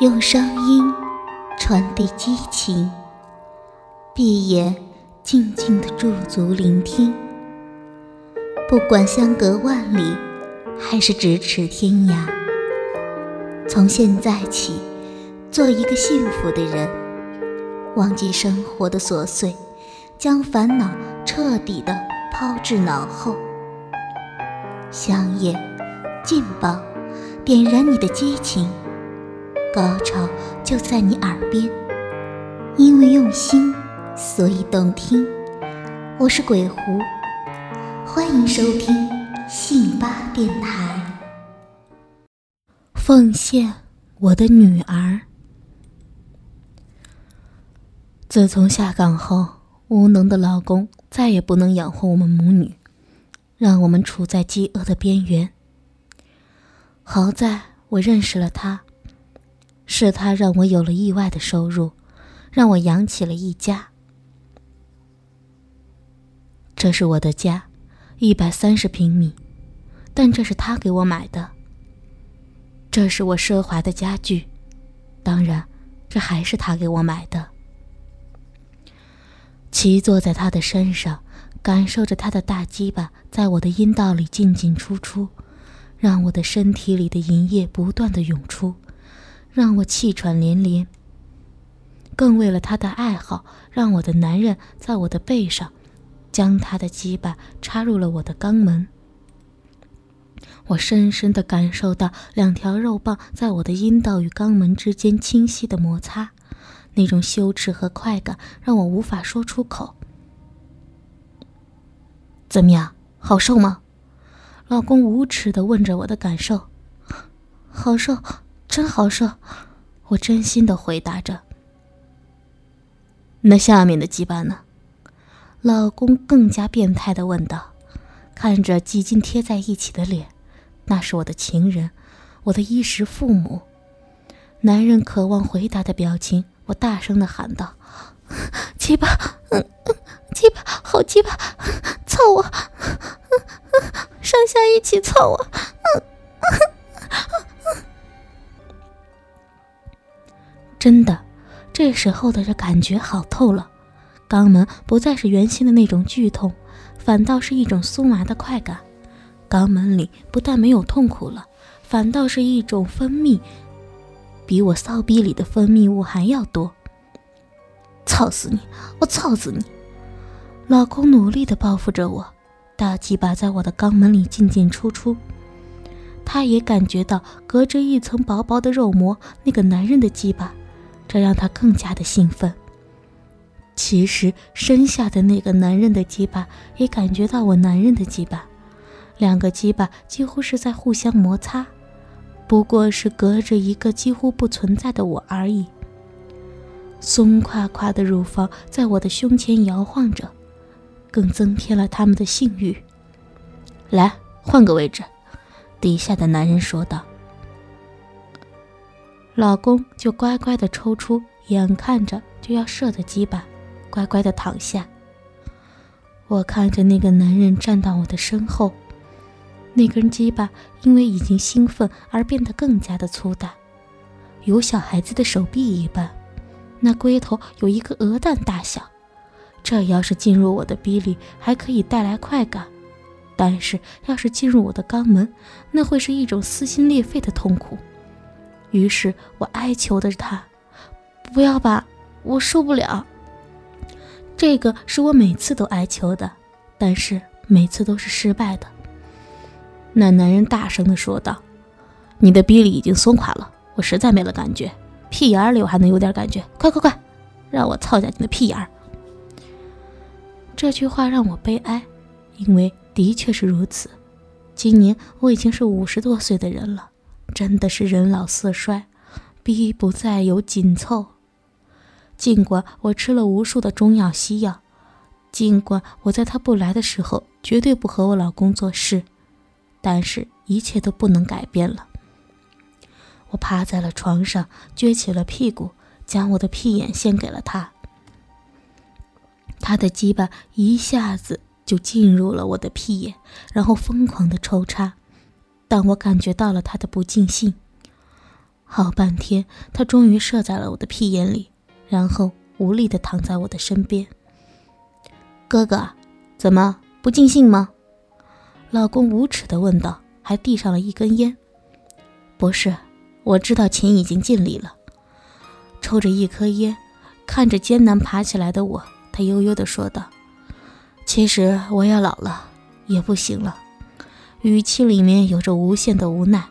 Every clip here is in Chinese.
用声音传递激情，闭眼静静的驻足聆听。不管相隔万里，还是咫尺天涯，从现在起，做一个幸福的人，忘记生活的琐碎，将烦恼彻底的抛至脑后。香烟，劲爆，点燃你的激情。高潮就在你耳边，因为用心，所以动听。我是鬼狐，欢迎收听信巴电台。奉献我的女儿。自从下岗后，无能的老公再也不能养活我们母女，让我们处在饥饿的边缘。好在我认识了他。是他让我有了意外的收入，让我养起了一家。这是我的家，一百三十平米，但这是他给我买的。这是我奢华的家具，当然，这还是他给我买的。骑坐在他的身上，感受着他的大鸡巴在我的阴道里进进出出，让我的身体里的淫液不断的涌出。让我气喘连连。更为了他的爱好，让我的男人在我的背上，将他的鸡巴插入了我的肛门。我深深的感受到两条肉棒在我的阴道与肛门之间清晰的摩擦，那种羞耻和快感让我无法说出口。怎么样，好受吗？老公无耻的问着我的感受。好受。真好受，我真心的回答着。那下面的羁绊呢？老公更加变态的问道，看着几近贴在一起的脸，那是我的情人，我的衣食父母。男人渴望回答的表情，我大声的喊道：“鸡巴，嗯嗯，鸡巴，好鸡巴，操我，上下一起操我，真的，这时候的这感觉好透了，肛门不再是原先的那种剧痛，反倒是一种酥麻的快感。肛门里不但没有痛苦了，反倒是一种分泌，比我骚逼里的分泌物还要多。操死你！我操死你！老公努力的报复着我，大鸡巴在我的肛门里进进出出。他也感觉到隔着一层薄薄的肉膜，那个男人的鸡巴。这让他更加的兴奋。其实身下的那个男人的鸡巴也感觉到我男人的鸡巴，两个鸡巴几乎是在互相摩擦，不过是隔着一个几乎不存在的我而已。松垮垮的乳房在我的胸前摇晃着，更增添了他们的性欲。来，换个位置。底下的男人说道。老公就乖乖的抽出眼看着就要射的鸡巴，乖乖的躺下。我看着那个男人站到我的身后，那根鸡巴因为已经兴奋而变得更加的粗大，有小孩子的手臂一般，那龟头有一个鹅蛋大小。这要是进入我的逼里，还可以带来快感；但是要是进入我的肛门，那会是一种撕心裂肺的痛苦。于是我哀求的他：“不要吧，我受不了。”这个是我每次都哀求的，但是每次都是失败的。那男人大声的说道：“你的逼里已经松垮了，我实在没了感觉。屁眼里我还能有点感觉，快快快，让我操下你的屁眼！”这句话让我悲哀，因为的确是如此。今年我已经是五十多岁的人了。真的是人老色衰，逼不再有紧凑。尽管我吃了无数的中药西药，尽管我在他不来的时候绝对不和我老公做事，但是一切都不能改变了。我趴在了床上，撅起了屁股，将我的屁眼献给了他。他的鸡巴一下子就进入了我的屁眼，然后疯狂的抽插。但我感觉到了他的不尽兴，好半天，他终于射在了我的屁眼里，然后无力地躺在我的身边。哥哥，怎么不尽兴吗？老公无耻地问道，还递上了一根烟。不是，我知道情已经尽力了。抽着一颗烟，看着艰难爬起来的我，他悠悠地说道：“其实我也老了，也不行了。”语气里面有着无限的无奈。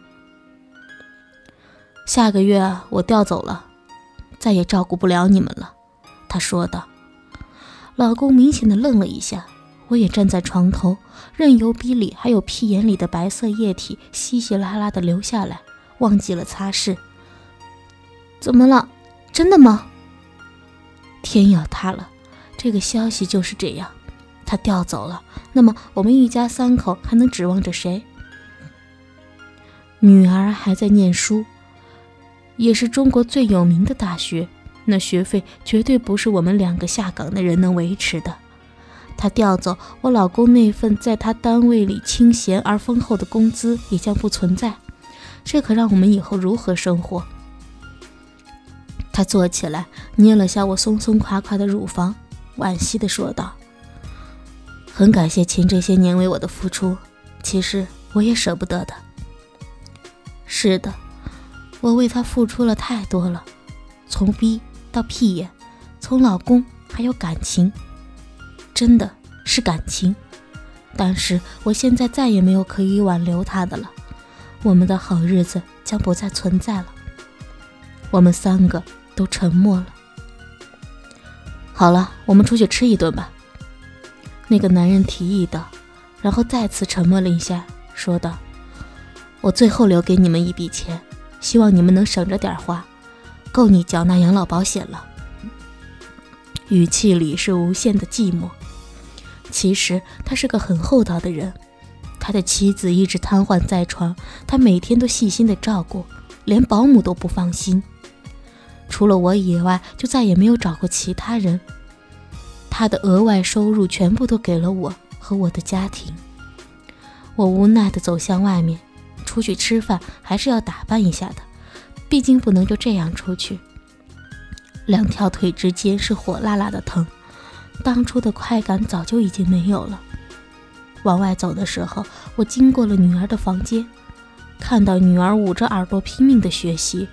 下个月我调走了，再也照顾不了你们了，他说道。老公明显的愣了一下，我也站在床头，任由鼻里还有屁眼里的白色液体稀稀拉拉的流下来，忘记了擦拭。怎么了？真的吗？天要塌了！这个消息就是这样，他调走了，那么我们一家三口还能指望着谁？女儿还在念书。也是中国最有名的大学，那学费绝对不是我们两个下岗的人能维持的。他调走我老公那份在他单位里清闲而丰厚的工资，也将不存在。这可让我们以后如何生活？他坐起来，捏了下我松松垮垮的乳房，惋惜地说道：“很感谢秦这些年为我的付出，其实我也舍不得的。”是的。我为他付出了太多了，从逼到屁眼，从老公还有感情，真的是感情。但是我现在再也没有可以挽留他的了，我们的好日子将不再存在了。我们三个都沉默了。好了，我们出去吃一顿吧。那个男人提议的，然后再次沉默了一下，说道：“我最后留给你们一笔钱。”希望你们能省着点花，够你缴纳养老保险了。语气里是无限的寂寞。其实他是个很厚道的人，他的妻子一直瘫痪在床，他每天都细心的照顾，连保姆都不放心。除了我以外，就再也没有找过其他人。他的额外收入全部都给了我和我的家庭。我无奈的走向外面。出去吃饭还是要打扮一下的，毕竟不能就这样出去。两条腿之间是火辣辣的疼，当初的快感早就已经没有了。往外走的时候，我经过了女儿的房间，看到女儿捂着耳朵拼命的学习，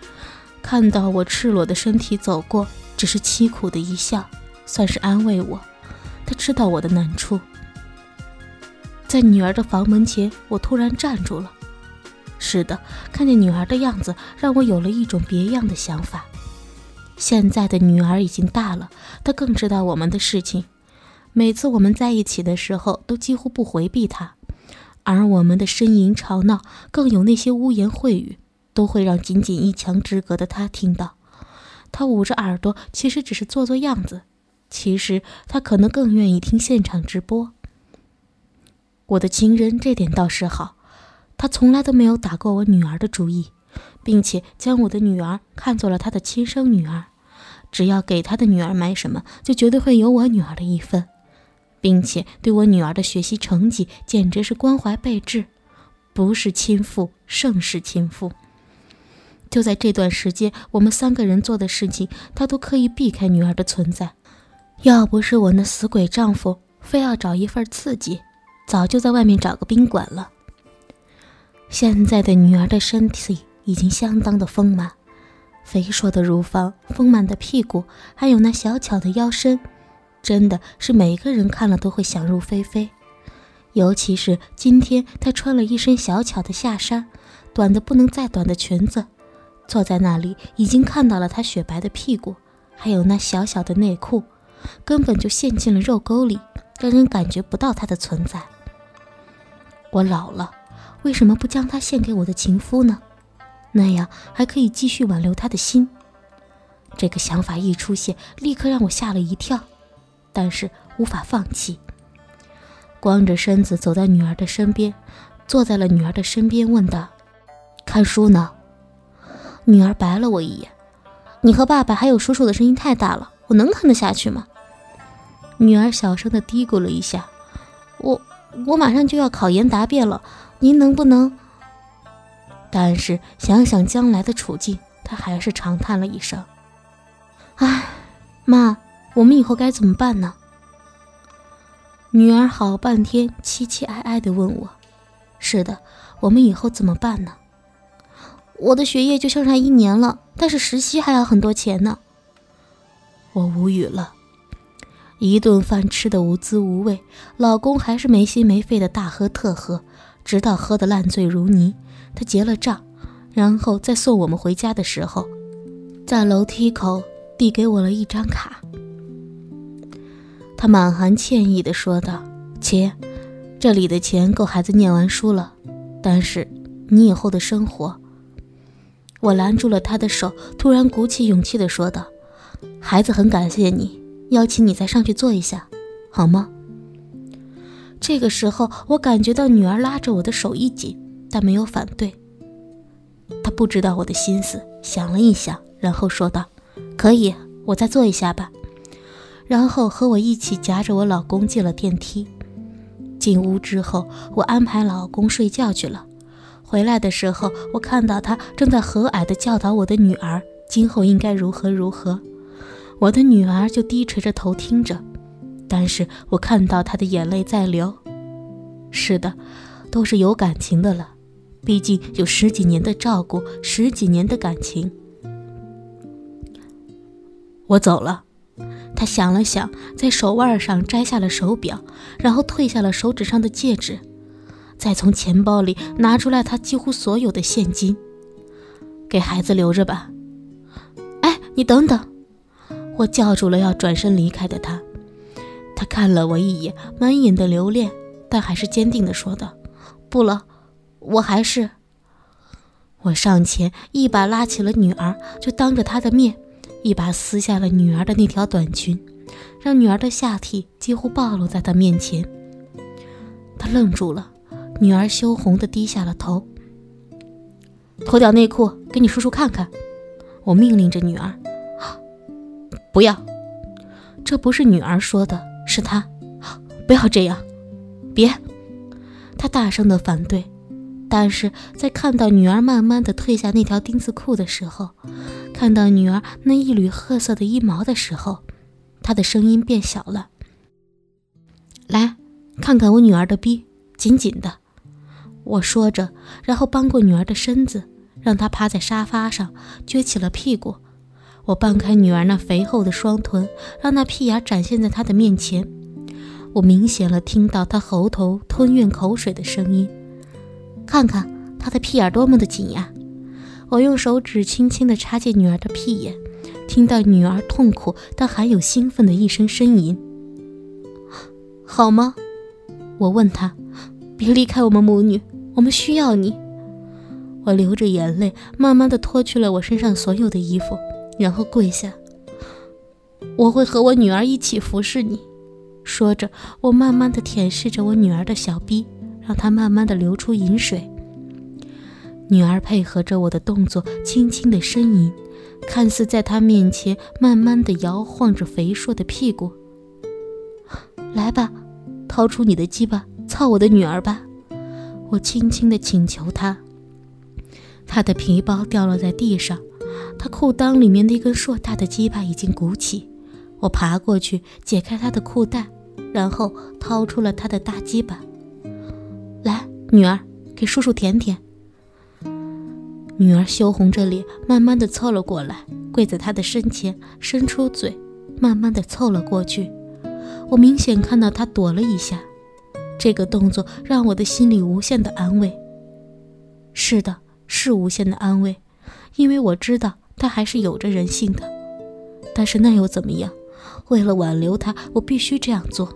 看到我赤裸的身体走过，只是凄苦的一笑，算是安慰我。他知道我的难处。在女儿的房门前，我突然站住了。是的，看见女儿的样子，让我有了一种别样的想法。现在的女儿已经大了，她更知道我们的事情。每次我们在一起的时候，都几乎不回避她，而我们的呻吟吵闹，更有那些污言秽语，都会让仅仅一墙之隔的她听到。她捂着耳朵，其实只是做做样子，其实他可能更愿意听现场直播。我的情人这点倒是好。他从来都没有打过我女儿的主意，并且将我的女儿看作了他的亲生女儿。只要给他的女儿买什么，就绝对会有我女儿的一份，并且对我女儿的学习成绩简直是关怀备至，不是亲父胜是亲父。就在这段时间，我们三个人做的事情，他都刻意避开女儿的存在。要不是我那死鬼丈夫非要找一份刺激，早就在外面找个宾馆了。现在的女儿的身体已经相当的丰满，肥硕的乳房、丰满的屁股，还有那小巧的腰身，真的是每个人看了都会想入非非。尤其是今天，她穿了一身小巧的下衫，短的不能再短的裙子，坐在那里，已经看到了她雪白的屁股，还有那小小的内裤，根本就陷进了肉沟里，让人感觉不到她的存在。我老了。为什么不将她献给我的情夫呢？那样还可以继续挽留他的心。这个想法一出现，立刻让我吓了一跳，但是无法放弃。光着身子走在女儿的身边，坐在了女儿的身边，问道：“看书呢？”女儿白了我一眼：“你和爸爸还有叔叔的声音太大了，我能看得下去吗？”女儿小声的嘀咕了一下：“我我马上就要考研答辩了。”您能不能？但是想想将来的处境，他还是长叹了一声：“唉，妈，我们以后该怎么办呢？”女儿好半天凄凄哀哀的问我：“是的，我们以后怎么办呢？”我的学业就剩下一年了，但是实习还要很多钱呢。我无语了，一顿饭吃的无滋无味，老公还是没心没肺的大喝特喝，直到喝得烂醉如泥。他结了账。然后在送我们回家的时候，在楼梯口递给我了一张卡。他满含歉意地说道：“亲，这里的钱够孩子念完书了，但是你以后的生活……”我拦住了他的手，突然鼓起勇气地说道：“孩子很感谢你，邀请你再上去坐一下，好吗？”这个时候，我感觉到女儿拉着我的手一紧，但没有反对。他不知道我的心思，想了一想，然后说道：“可以，我再坐一下吧。”然后和我一起夹着我老公进了电梯。进屋之后，我安排老公睡觉去了。回来的时候，我看到他正在和蔼地教导我的女儿今后应该如何如何。我的女儿就低垂着头听着，但是我看到她的眼泪在流。是的，都是有感情的了。毕竟有十几年的照顾，十几年的感情。我走了。他想了想，在手腕上摘下了手表，然后褪下了手指上的戒指，再从钱包里拿出来他几乎所有的现金，给孩子留着吧。哎，你等等！我叫住了要转身离开的他。他看了我一眼，满眼的留恋，但还是坚定地说道：“不了。”我还是，我上前一把拉起了女儿，就当着她的面，一把撕下了女儿的那条短裙，让女儿的下体几乎暴露在他面前。他愣住了，女儿羞红的低下了头。脱掉内裤，给你叔叔看看。我命令着女儿，不要。这不是女儿说的，是他，不要这样，别。他大声的反对。但是在看到女儿慢慢的褪下那条丁字裤的时候，看到女儿那一缕褐色的衣毛的时候，他的声音变小了。来，看看我女儿的逼，紧紧的。我说着，然后扳过女儿的身子，让她趴在沙发上，撅起了屁股。我半开女儿那肥厚的双臀，让那屁眼展现在她的面前。我明显了听到她喉头吞咽口水的声音。看看她的屁眼多么的紧呀！我用手指轻轻地插进女儿的屁眼，听到女儿痛苦但还有兴奋的一声呻吟。好吗？我问她。别离开我们母女，我们需要你。我流着眼泪，慢慢地脱去了我身上所有的衣服，然后跪下。我会和我女儿一起服侍你。说着，我慢慢的舔舐着我女儿的小臂。让她慢慢的流出饮水。女儿配合着我的动作，轻轻的呻吟，看似在她面前慢慢的摇晃着肥硕的屁股。来吧，掏出你的鸡巴，操我的女儿吧！我轻轻的请求她。她的皮包掉落在地上，他裤裆里面那根硕大的鸡巴已经鼓起。我爬过去解开他的裤带，然后掏出了他的大鸡巴。来女儿，给叔叔舔舔。女儿羞红着脸，慢慢的凑了过来，跪在他的身前，伸出嘴，慢慢的凑了过去。我明显看到他躲了一下，这个动作让我的心里无限的安慰。是的，是无限的安慰，因为我知道他还是有着人性的。但是那又怎么样？为了挽留他，我必须这样做。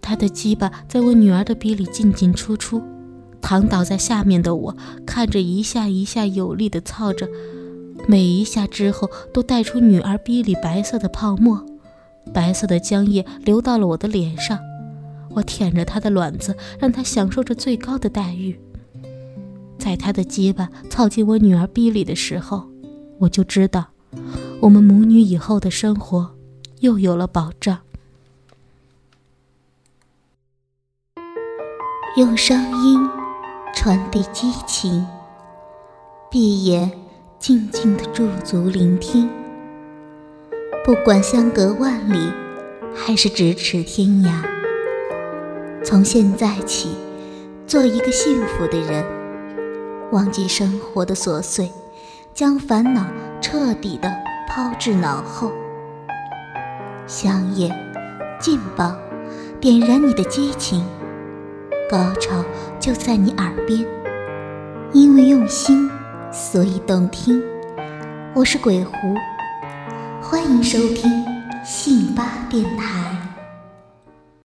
他的鸡巴在我女儿的鼻里进进出出，躺倒在下面的我看着一下一下有力的操着，每一下之后都带出女儿鼻里白色的泡沫，白色的浆液流到了我的脸上。我舔着她的卵子，让她享受着最高的待遇。在他的鸡巴操进我女儿逼里的时候，我就知道，我们母女以后的生活又有了保障。用声音传递激情，闭眼静静的驻足聆听。不管相隔万里，还是咫尺天涯，从现在起，做一个幸福的人，忘记生活的琐碎，将烦恼彻底的抛至脑后。香烟，劲爆，点燃你的激情，高潮就在你耳边。因为用心，所以动听。我是鬼狐。欢迎收听信吧电台。